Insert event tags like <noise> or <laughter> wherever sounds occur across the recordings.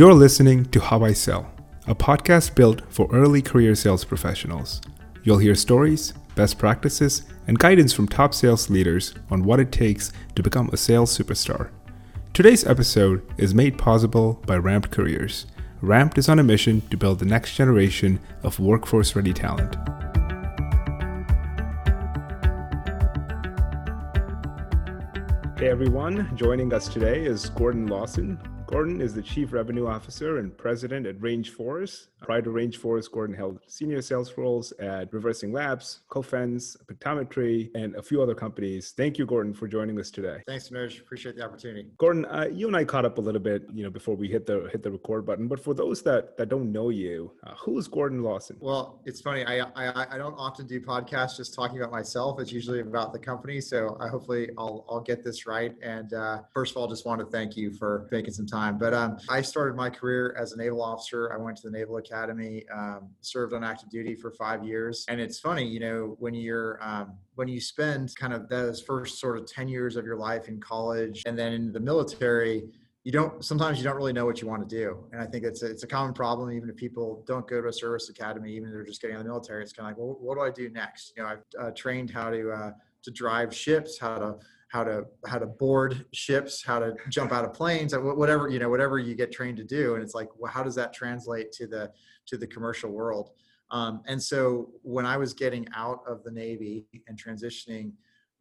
You're listening to How I Sell, a podcast built for early career sales professionals. You'll hear stories, best practices, and guidance from top sales leaders on what it takes to become a sales superstar. Today's episode is made possible by Ramped Careers. Ramped is on a mission to build the next generation of workforce ready talent. Hey everyone, joining us today is Gordon Lawson, Gordon is the Chief Revenue Officer and President at RangeForce. Prior to RangeForce, Gordon held senior sales roles at Reversing Labs, Cofense, Pictometry, and a few other companies. Thank you, Gordon, for joining us today. Thanks, Noj. Appreciate the opportunity. Gordon, uh, you and I caught up a little bit, you know, before we hit the hit the record button. But for those that that don't know you, uh, who is Gordon Lawson? Well, it's funny. I, I I don't often do podcasts just talking about myself. It's usually about the company. So I hopefully I'll I'll get this right. And uh, first of all, just want to thank you for taking some time. But um, I started my career as a naval officer. I went to the Naval Academy, um, served on active duty for five years. And it's funny, you know, when you're um, when you spend kind of those first sort of 10 years of your life in college and then in the military, you don't sometimes you don't really know what you want to do and i think it's a, it's a common problem even if people don't go to a service academy even if they're just getting out of the military it's kind of like well what do i do next you know i've uh, trained how to uh, to drive ships how to how to how to board ships, how to jump out of planes, whatever you know, whatever you get trained to do. And it's like, well, how does that translate to the to the commercial world? Um, and so when I was getting out of the Navy and transitioning,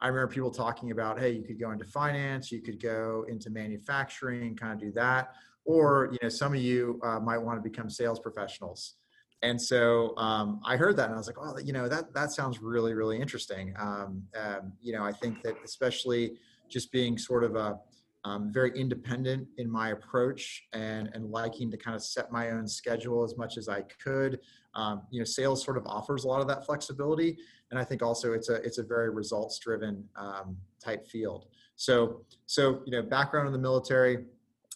I remember people talking about, hey, you could go into finance, you could go into manufacturing, kind of do that, or you know, some of you uh, might want to become sales professionals. And so um, I heard that and I was like, oh, you know, that that sounds really, really interesting. Um, um, you know, I think that especially just being sort of a um, very independent in my approach and and liking to kind of set my own schedule as much as I could. Um, you know, sales sort of offers a lot of that flexibility, and I think also it's a it's a very results driven um, type field. So so you know, background in the military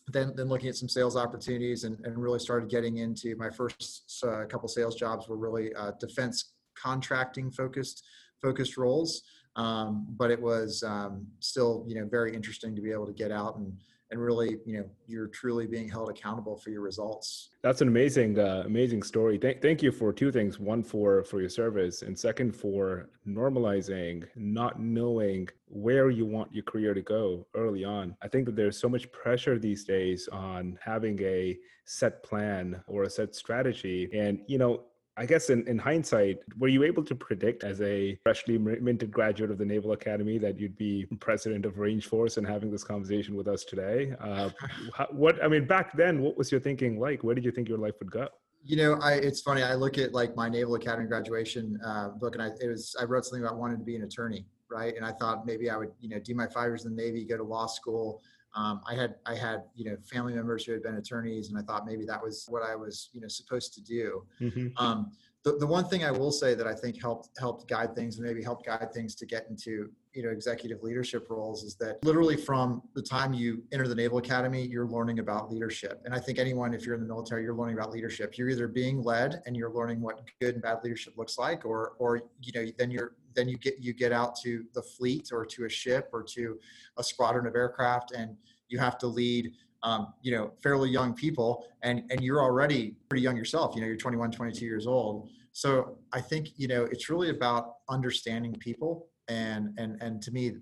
then then looking at some sales opportunities and, and really started getting into my first uh, couple sales jobs were really uh, defense contracting focused focused roles. Um, but it was um, still you know very interesting to be able to get out and and really you know you're truly being held accountable for your results. That's an amazing uh, amazing story. Th- thank you for two things one for for your service and second for normalizing not knowing where you want your career to go early on. I think that there's so much pressure these days on having a set plan or a set strategy. And you know I guess in, in hindsight, were you able to predict as a freshly minted graduate of the Naval Academy that you'd be president of RangeForce and having this conversation with us today? Uh, <laughs> what I mean, back then, what was your thinking like? Where did you think your life would go? You know, I, it's funny. I look at like my Naval Academy graduation uh, book, and I it was I wrote something about wanting to be an attorney, right? And I thought maybe I would, you know, do my five years in the Navy, go to law school, um, I had I had you know family members who had been attorneys, and I thought maybe that was what I was you know supposed to do. Mm-hmm. Um, the, the one thing I will say that I think helped helped guide things and maybe helped guide things to get into you know executive leadership roles is that literally from the time you enter the Naval Academy, you're learning about leadership. And I think anyone, if you're in the military, you're learning about leadership. You're either being led and you're learning what good and bad leadership looks like, or or you know then you're then you get you get out to the fleet or to a ship or to a squadron of aircraft and you have to lead um, you know, fairly young people and, and you're already pretty young yourself, you know, you're 21, 22 years old. So I think, you know, it's really about understanding people. And, and, and to me,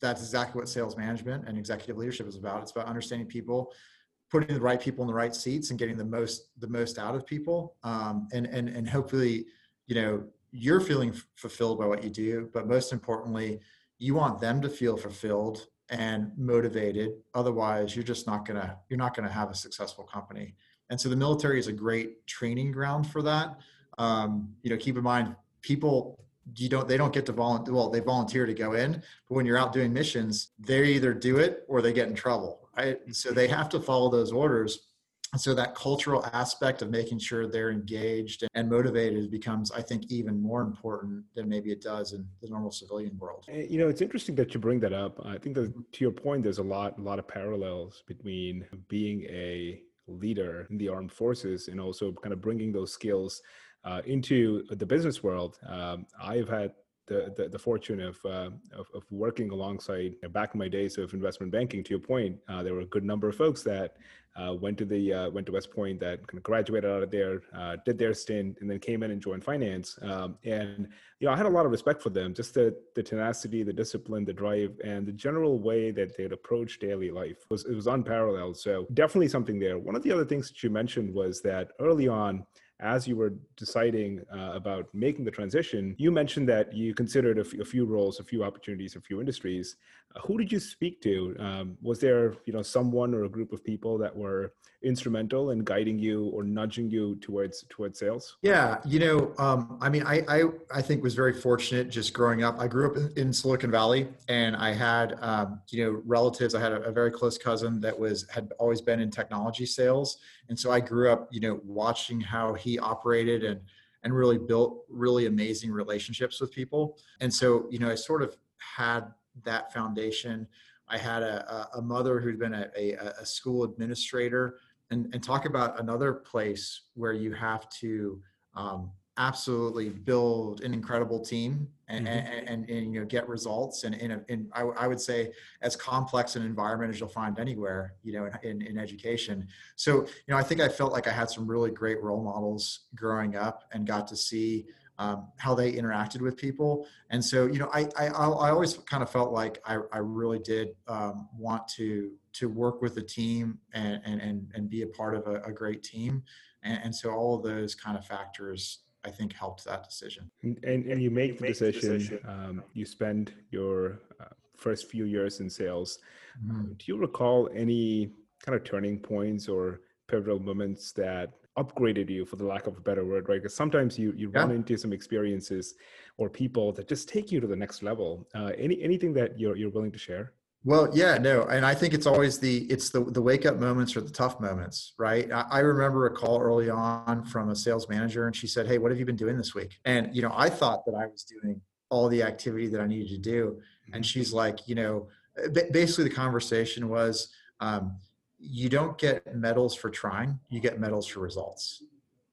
that's exactly what sales management and executive leadership is about. It's about understanding people, putting the right people in the right seats and getting the most, the most out of people. Um, and, and, and hopefully, you know, you're feeling fulfilled by what you do, but most importantly, you want them to feel fulfilled and motivated. Otherwise you're just not to you're not to have a successful company. And so the military is a great training ground for that. Um, you know keep in mind people you don't they don't get to volunteer well they volunteer to go in but when you're out doing missions they either do it or they get in trouble right? So they have to follow those orders so that cultural aspect of making sure they're engaged and motivated becomes i think even more important than maybe it does in the normal civilian world. Eh, you know it's interesting that you bring that up. I think that to your point there's a lot a lot of parallels between being a leader in the armed forces and also kind of bringing those skills uh, into the business world. Um, i've had the, the, the fortune of, uh, of, of working alongside back in my days of investment banking. To your point, uh, there were a good number of folks that uh, went to the uh, went to West Point that kind of graduated out of there, uh, did their stint, and then came in and joined finance. Um, and you know, I had a lot of respect for them, just the the tenacity, the discipline, the drive, and the general way that they'd approach daily life was it was unparalleled. So definitely something there. One of the other things that you mentioned was that early on as you were deciding uh, about making the transition, you mentioned that you considered a, f- a few roles, a few opportunities, a few industries. Uh, who did you speak to? Um, was there, you know, someone or a group of people that were instrumental in guiding you or nudging you towards towards sales? Yeah, you know, um, I mean, I, I I think was very fortunate just growing up. I grew up in, Silicon Valley, and I had um, you know relatives. I had a, a very close cousin that was had always been in technology sales, and so I grew up, you know, watching how he operated and and really built really amazing relationships with people. And so, you know, I sort of had that foundation. I had a, a mother who'd been a, a, a school administrator, and, and talk about another place where you have to um, absolutely build an incredible team and, mm-hmm. and, and, and, you know get results and in, a, in I, I, would say as complex an environment as you'll find anywhere you know in, in education. So you know i think i felt like i had some really great role models growing up and got to see um, how they interacted with people. And so you know i i, I always kind of felt like i, I really did um, want to to work with a team and and and, be a part of a, a great team. And, and so all of those kind of factors I think helped that decision. And, and you make, you the, make decision, the decision. Um, you spend your uh, first few years in sales. Mm-hmm. do you recall any kind of turning points or pivotal moments that upgraded you for the lack of a better word right because sometimes you you yeah. run into some experiences or people that just take you to the next level uh, any anything that you're, you're willing to share well, yeah, no, and I think it's always the it's the the wake up moments or the tough moments, right? I, I, remember a call early on from a sales manager, and she said, "Hey, what have you been doing this week?" And you know, I thought that I was doing all the activity that I needed to do, and mm-hmm. she's like, you know, basically the conversation was, um, you don't get medals for trying, you get medals for results,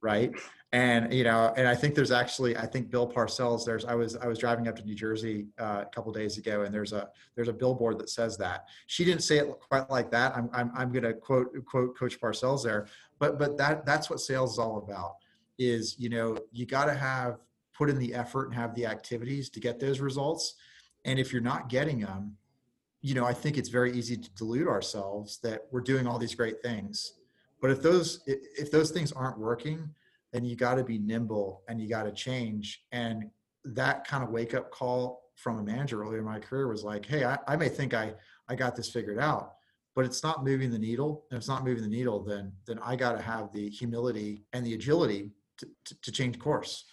right? And you know and i think there's actually i think bill parcells there's i was i was driving up to new jersey uh, a couple days ago and there's a there's a billboard that says that. She didn't say it quite like that. I'm i'm, I'm going to quote quote coach parcells there. But but that that's what sales is all about is you know you got to have put in the effort and have the activities to get those results. And if you're not getting them you know i think it's very easy to delude ourselves that we're doing all these great things. But if those if those things aren't working then you got to be nimble and you got to change. And that kind of wake up call from a manager earlier in my career was like, hey, I, I may think I, I got this figured out, but it's not moving the needle. And if it's not moving the needle, then then I got to have the humility and the agility to, to, to, change course.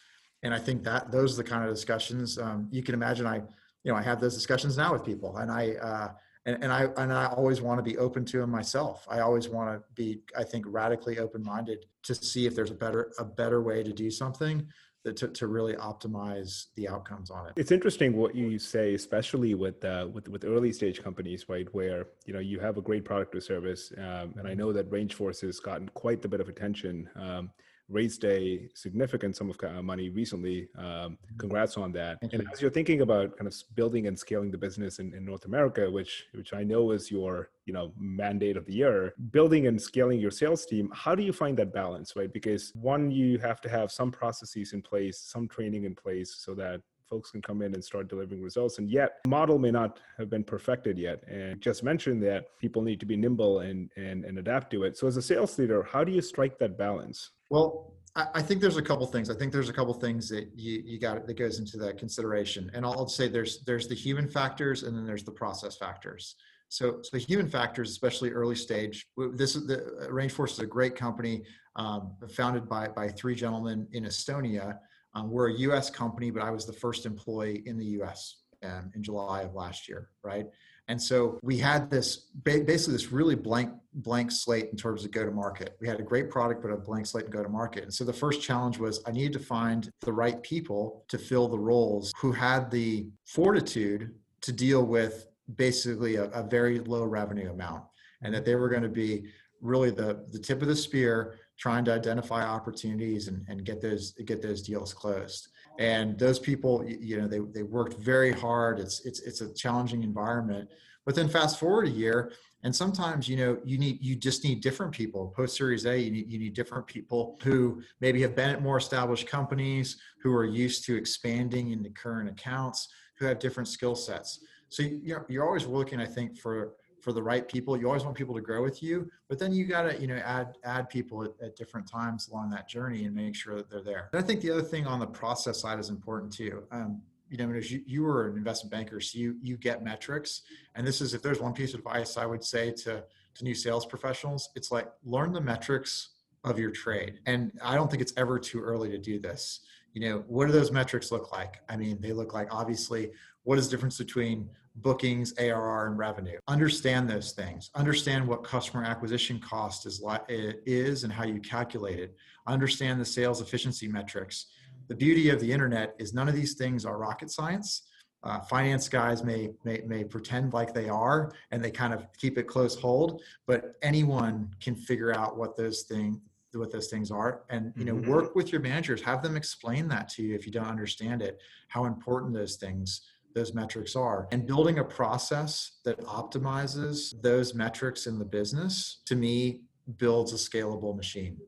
And I think that those are the kind of discussions um, you can imagine. I, you know, I have those discussions now with people, and I, uh, and, and I and I always want to be open to them myself. I always want to be, I think, radically open-minded to see if there's a better a better way to do something that to, to really optimize the outcomes on it. It's interesting what you say, especially with uh, with with early stage companies, right? Where you know you have a great product or service, um, and I know that RangeForce has gotten quite a bit of attention. Um, raised a significant sum of money recently. Um, mm-hmm. congrats on that. And as you're thinking about kind of building and scaling the business in, in North America, which which I know is your you know mandate of the year, building and scaling your sales team, how do you find that balance, right? Because one, you have to have some processes in place, some training in place, so that folks can come in and start delivering results. And yet, model may not have been perfected yet. And just mentioned that people need to be nimble and, and, and adapt to it. So, as a sales leader, how do you strike that balance? Well, I think there's a couple things. I think there's a couple things that you, you got that goes into that consideration. And I'll say there's there's the human factors and then there's the process factors. So, so human factors, especially early stage. This is the Rangeforce is a great company um, founded by by three gentlemen in Estonia. Um, we're a U.S. company, but I was the first employee in the U.S. Um, in July of last year, right? And so we had this basically this really blank blank slate in terms of go to market. We had a great product, but a blank slate and go to market. And so the first challenge was I needed to find the right people to fill the roles who had the fortitude to deal with basically a, a very low revenue amount, and that they were going to be really the the tip of the spear trying to identify opportunities and, and get those get those deals closed. And those people you know they, they worked very hard. It's it's it's a challenging environment. But then fast forward a year and sometimes you know you need you just need different people. Post series a you need you need different people who maybe have been at more established companies who are used to expanding into current accounts who have different skill sets. So you're, you're always looking i think for for the right people. You always want people to grow with you, but then you got to, you know, add add people at, at, different times along that journey and make sure that they're there. And I think the other thing on the process side is important too. Um, you know, as you, you were an investment banker, so you you get metrics, and this is if there's one piece of advice I would say to to new sales professionals, it's like learn the metrics of your trade. And I don't think it's ever too early to do this. You know, what do those metrics look like? I mean, they look like obviously what is the difference between bookings, ARR, and revenue. Understand those things. Understand what customer acquisition cost is, is and how you calculate it. Understand the sales efficiency metrics. The beauty of the internet is none of these things are rocket science. Uh, finance guys may, may may pretend like they are, and they kind of keep it close hold. But anyone can figure out what those things what those things are and you know mm-hmm. work with your managers have them explain that to you if you don't understand it how important those things those metrics are. And building a process that optimizes those metrics in the business to me builds a scalable machine.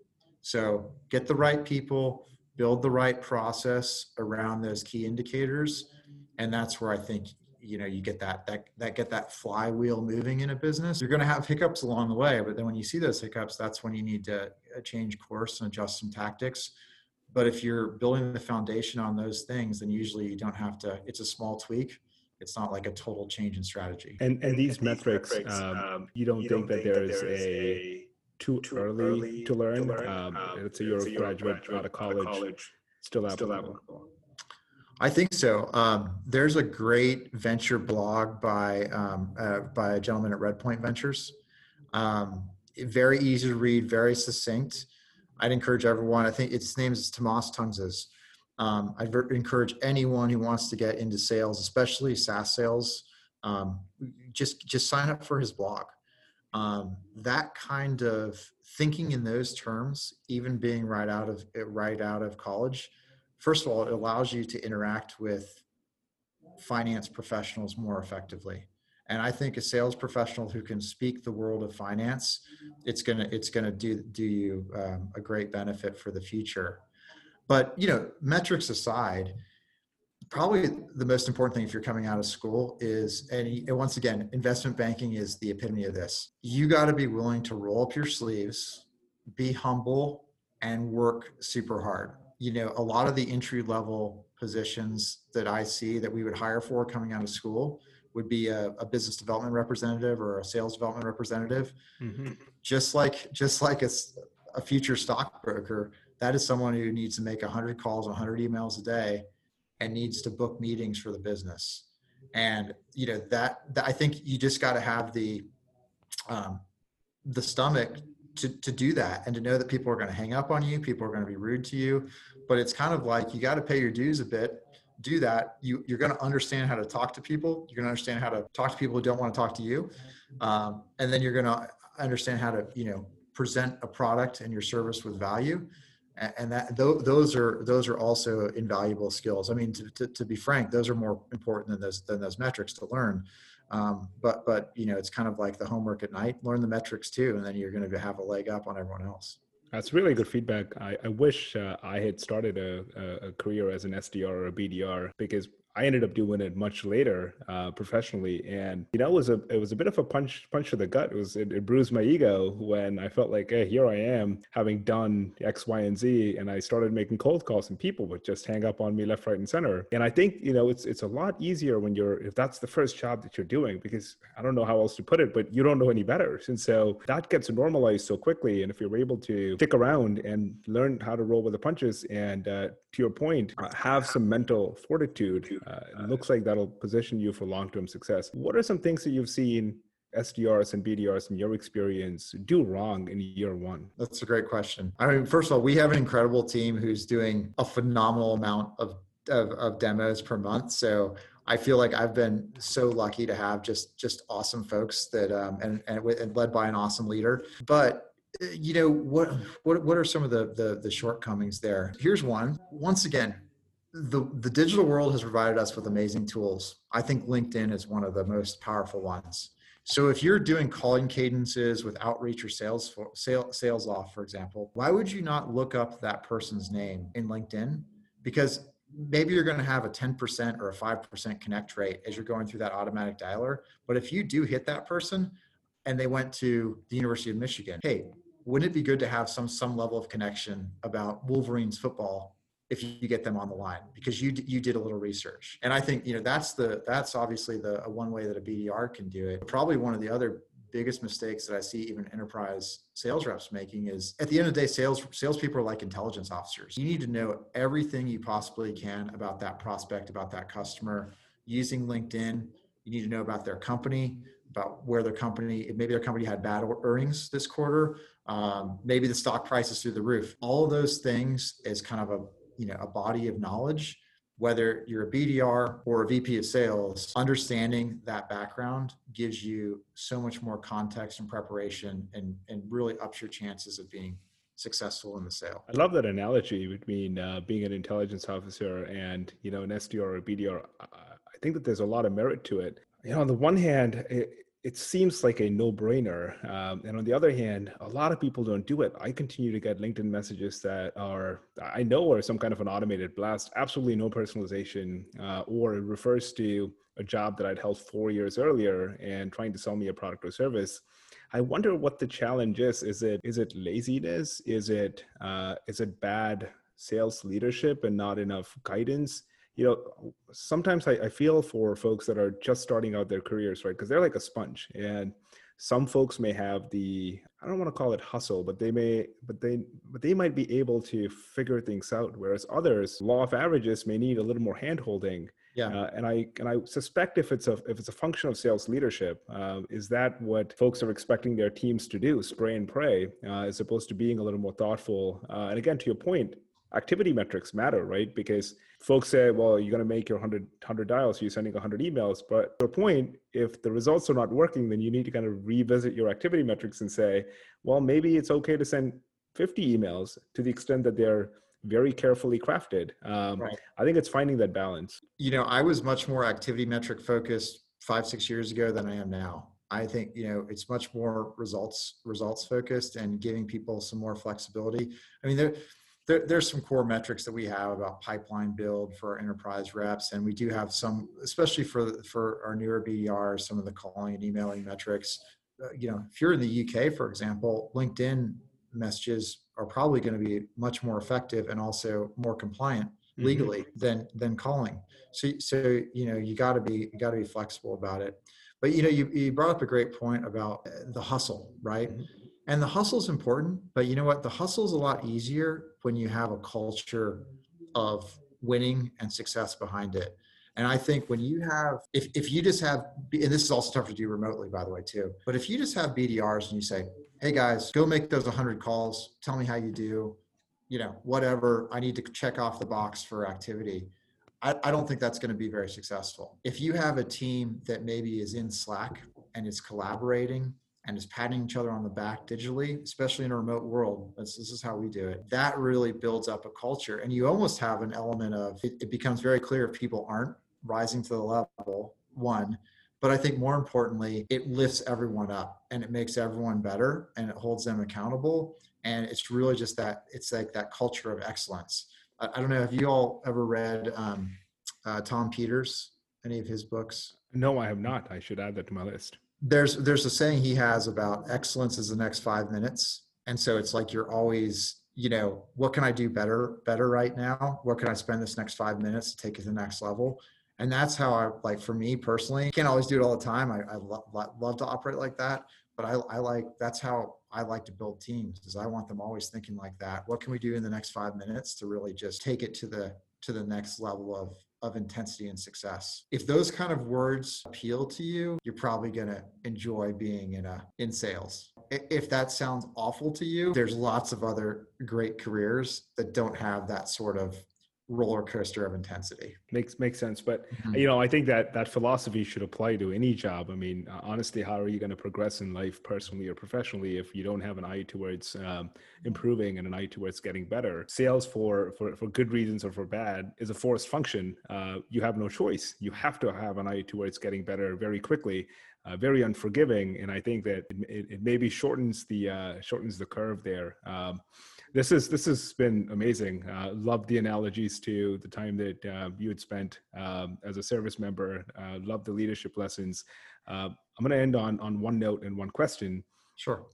So get the right people build the right process around those key indicators and that's where i think you know you get that that that get that flywheel moving in a business. You're going to have hiccups along the way but then when you see those hiccups that's when you need to uh, change course and adjust some tactics but if you're building the foundation on those things, then usually you don't have to, it's a small tweak. It's not like a total change in strategy. And, and, these, and metrics, these metrics um, um, you don't you think don't that there is a too, too early, early, to learn? To learn. Um, um, it's a, you're a graduate, graduate out of college, college still applicable. Still applicable. I think so. Um, there's a great venture blog by um, uh, by a gentleman at Redpoint Ventures. Um, very easy to read, very succinct. I'd encourage everyone. I think its name is Tomasz Tunguz. Um, I'd encourage anyone who wants to get into sales, especially SaaS sales, um, just just sign up for his blog. Um, that kind of thinking in those terms, even being right out of right out of college, first of all, it allows you to interact with finance professionals more effectively and i think a sales professional who can speak the world of finance it's going to it's going to do do you um, a great benefit for the future. But you know metrics aside probably the most important thing if you're coming out of school is and once again investment banking is the epitome of this. You got to be willing to roll up your sleeves be humble and work super hard. You know a lot of the entry level positions that i see that we would hire for coming out of school would be a, a, business development representative or a sales development representative. Mm-hmm. Just like just like a, a future stockbroker, that is someone who needs to make 100 calls, 100 emails a day, and needs to book meetings for the business. And you know that, that I think you just got to have the um, the stomach to, to do that and to know that people are going to hang up on you people are going to be rude to you but it's kind of like you got to pay your dues a bit do that, you, you're going to understand how to talk to people. You're going to understand how to talk to people who don't want to talk to you. Um, and then you're going to understand how to, you know, present a product and your service with value. And that those are those are also invaluable skills. I mean, to, to, to be frank, those are more important than those than those metrics to learn. Um, but but you know, it's kind of like the homework at night. Learn the metrics too, and then you're going to have a leg up on everyone else. That's really good feedback. I, I wish uh, I had started a, a, career as an SDR or a BDR because I ended up doing it much later uh, professionally, and you know, it was a it was a bit of a punch punch to the gut. It was it, it, bruised my ego when I felt like, hey, here I am having done X, Y, and Z, and I started making cold calls, and people would just hang up on me left, right, and center. And I think you know, it's it's a lot easier when you're if that's the first job that you're doing because I don't know how else to put it, but you don't know any better, and so that gets normalized so quickly. And if you're able to stick around and learn how to roll with the punches, and uh, to your point, uh, have some mental fortitude uh, it looks like that'll position you for long-term success. What are some things that you've seen SDRs and BDRs in your experience do wrong in year one? That's a great question. I mean, first of all, we have an incredible team who's doing a phenomenal amount of, of, of demos per month. So I feel like I've been so lucky to have just just awesome folks that um, and, and and led by an awesome leader. But Uh, you know what what what are some of the, the the shortcomings there? Here's one. Once again, the, the digital world has provided us with amazing tools. I think LinkedIn is one of the most powerful ones. So if you're doing calling cadences with outreach or sales for, sale, SalesLoft, for example, why would you not look up that person's name in LinkedIn? Because maybe you're going to have a 10% or a 5% connect rate as you're going through that automatic dialer. But if you do hit that person and they went to the University of Michigan, hey, wouldn't it be good to have some some level of connection about Wolverines football if you get them on the line? Because you you did a little research. And i think you know that's the that's obviously the one way that a bdr can do it. Probably one of the other biggest mistakes that i see even enterprise sales reps making is at the end of the day sales salespeople are like intelligence officers. You need to know everything you possibly can about that prospect about that customer using linkedin. You need to know about their company about where their company maybe their company had bad earnings this quarter um, maybe the stock price is through the roof all of those things is kind of a you know a body of knowledge whether you're a BDR or a VP of sales, understanding that background gives you so much more context and preparation and, and really ups your chances of being successful in the sale. I love that analogy between uh, being an intelligence officer and, you know, an SDR or BDR. I think that there's a lot of merit to it. You know, on the one hand, it seems like a no-brainer um, and on the other hand a lot of people don't do it. I continue to get linkedin messages that are i know are some kind of an automated blast absolutely no personalization uh, or it refers to a job that i'd held four years earlier and trying to sell me a product or service. I wonder what the challenge is. Is it is it laziness? Is it uh, is it bad sales leadership and not enough guidance you know sometimes I, I, feel for folks that are just starting out their careers right? Because they're like a sponge and some folks may have the i don't want to call it hustle but they may but they but they might be able to figure things out whereas others law of averages may need a little more handholding. Yeah. Uh, and i and i suspect if it's a if it's a function of sales leadership uh, is that what folks are expecting their teams to do spray and pray uh, as opposed to being a little more thoughtful? Uh, and again to your point activity metrics matter, right? Because folks say, well, you're going to make your 100, 100 dials, so you're sending 100 emails. But to a point, if the results are not working, then you need to kind of revisit your activity metrics and say, well, maybe it's okay to send 50 emails to the extent that they're very carefully crafted. Um, right. I think it's finding that balance. You know, I was much more activity metric focused five, six years ago than I am now. I think you know it's much more results results focused and giving people some more flexibility. I mean, there there, there's some core metrics that we have about pipeline build for our enterprise reps, and we do have some, especially for for our newer BDRs, some of the calling and emailing metrics. Uh, you know, if you're in the UK, for example, LinkedIn messages are probably going to be much more effective and also more compliant mm-hmm. legally than than calling. So so you know you got to be you got to be flexible about it. But you know you you brought up a great point about the hustle, right? Mm-hmm and the hustle is important, but you know what? The hustle is a lot easier when you have a culture of winning and success behind it. And I think when you have, if, if you just have, and this is also tough to do remotely, by the way, too, but if you just have BDRs and you say, hey guys, go make those 100 calls, tell me how you do, you know, whatever, I need to check off the box for activity. I, I don't think that's going to be very successful. If you have a team that maybe is in Slack and is collaborating and is patting each other on the back digitally, especially in a remote world. This, is how we do it. That really builds up a culture. And you almost have an element of it, it becomes very clear if people aren't rising to the level, one. But I think more importantly, it lifts everyone up and it makes everyone better and it holds them accountable. And it's really just that it's like that culture of excellence. I, I don't know. Have you all ever read um, uh, Tom Peters, any of his books? No, I have not. I should add that to my list there's there's a saying he has about excellence is the next five minutes. And so it's like you're always you know what can i do better better right now? What can i spend this next five minutes to take it to the next level? And that's how i like for me personally can't always do it all the time. I, I lo- love to operate like that. But I, I like that's how i like to build teams is i want them always thinking like that. What can we do in the next five minutes to really just take it to the to the next level of of intensity and success. If those kind of words appeal to you, you're probably going to enjoy being in a in sales. If that sounds awful to you, there's lots of other great careers that don't have that sort of roller coaster of intensity. Makes makes sense, but mm-hmm. you know, I think that that philosophy should apply to any job. I mean, uh, honestly, how are you going to progress in life, personally or professionally, if you don't have an eye towards um, improving and an eye towards getting better? Sales, for for for good reasons or for bad, is a forced function. Uh, you have no choice. You have to have an eye towards getting better very quickly. Uh, very unforgiving, and I think that it, it maybe shortens the uh, shortens the curve there. Um, this is this has been amazing. Uh, love the analogies to the time that uh, you had spent um, as a service member. Uh, love the leadership lessons. Uh, I'm going to end on on one note and one question. Sure.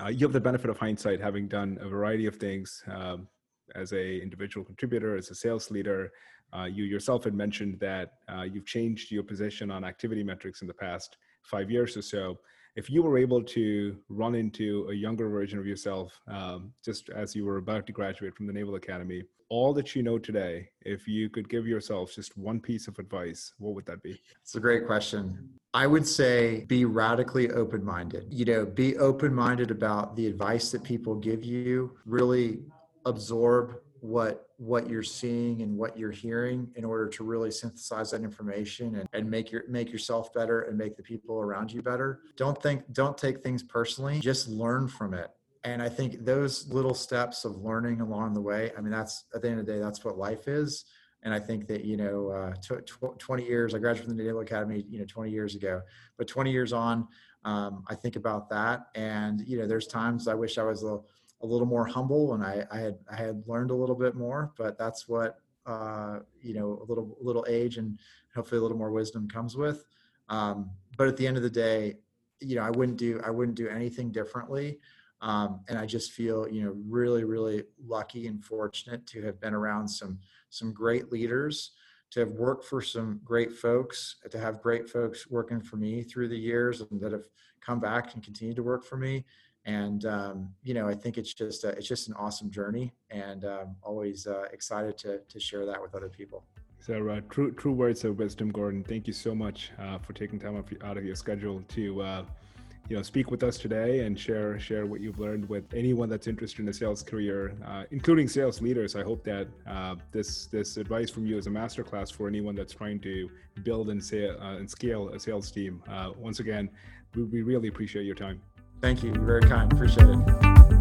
Uh, you have the benefit of hindsight, having done a variety of things um, as a individual contributor, as a sales leader. Uh, you yourself had mentioned that you've changed your position on activity metrics in the past five years or so if you were able to run into a younger version of yourself um, just as you were about to graduate from the naval academy all that you know today if you could give yourself just one piece of advice what would that be? It's a great question. I would say be radically open-minded. You know be open-minded about the advice that people give you. Really absorb what what you're seeing and what you're hearing in order to really synthesize that information and, and make your make yourself better and make the people around you better. Don't think don't take things personally just learn from it. And i think those little steps of learning along the way i mean that's at the end of the day that's what life is. And i think that you know uh, t- tw- 20 years i graduated from the naval academy you know 20 years ago. But 20 years on um, i think about that. And you know there's times i wish i was a a little more humble and I, I had I had learned a little bit more, but that's what uh, you know a little little age and hopefully a little more wisdom comes with. Um, but at the end of the day, you know I wouldn't do I wouldn't do anything differently. Um, and I just feel you know really really lucky and fortunate to have been around some some great leaders to have worked for some great folks, to have great folks working for me through the years and that have come back and continue to work for me and um, you know i think it's just a, it's just an awesome journey and um, always uh, excited to, to share that with other people. So uh, true true words of wisdom gordon. Thank you so much uh, for taking time out of your schedule to uh, you know speak with us today and share share what you've learned with anyone that's interested in a sales career uh, including sales leaders. I hope that uh, this this advice from you is a masterclass for anyone that's trying to build and, say, and scale a sales team. Once again we, we really appreciate your time Thank you. You're very kind. Appreciate it.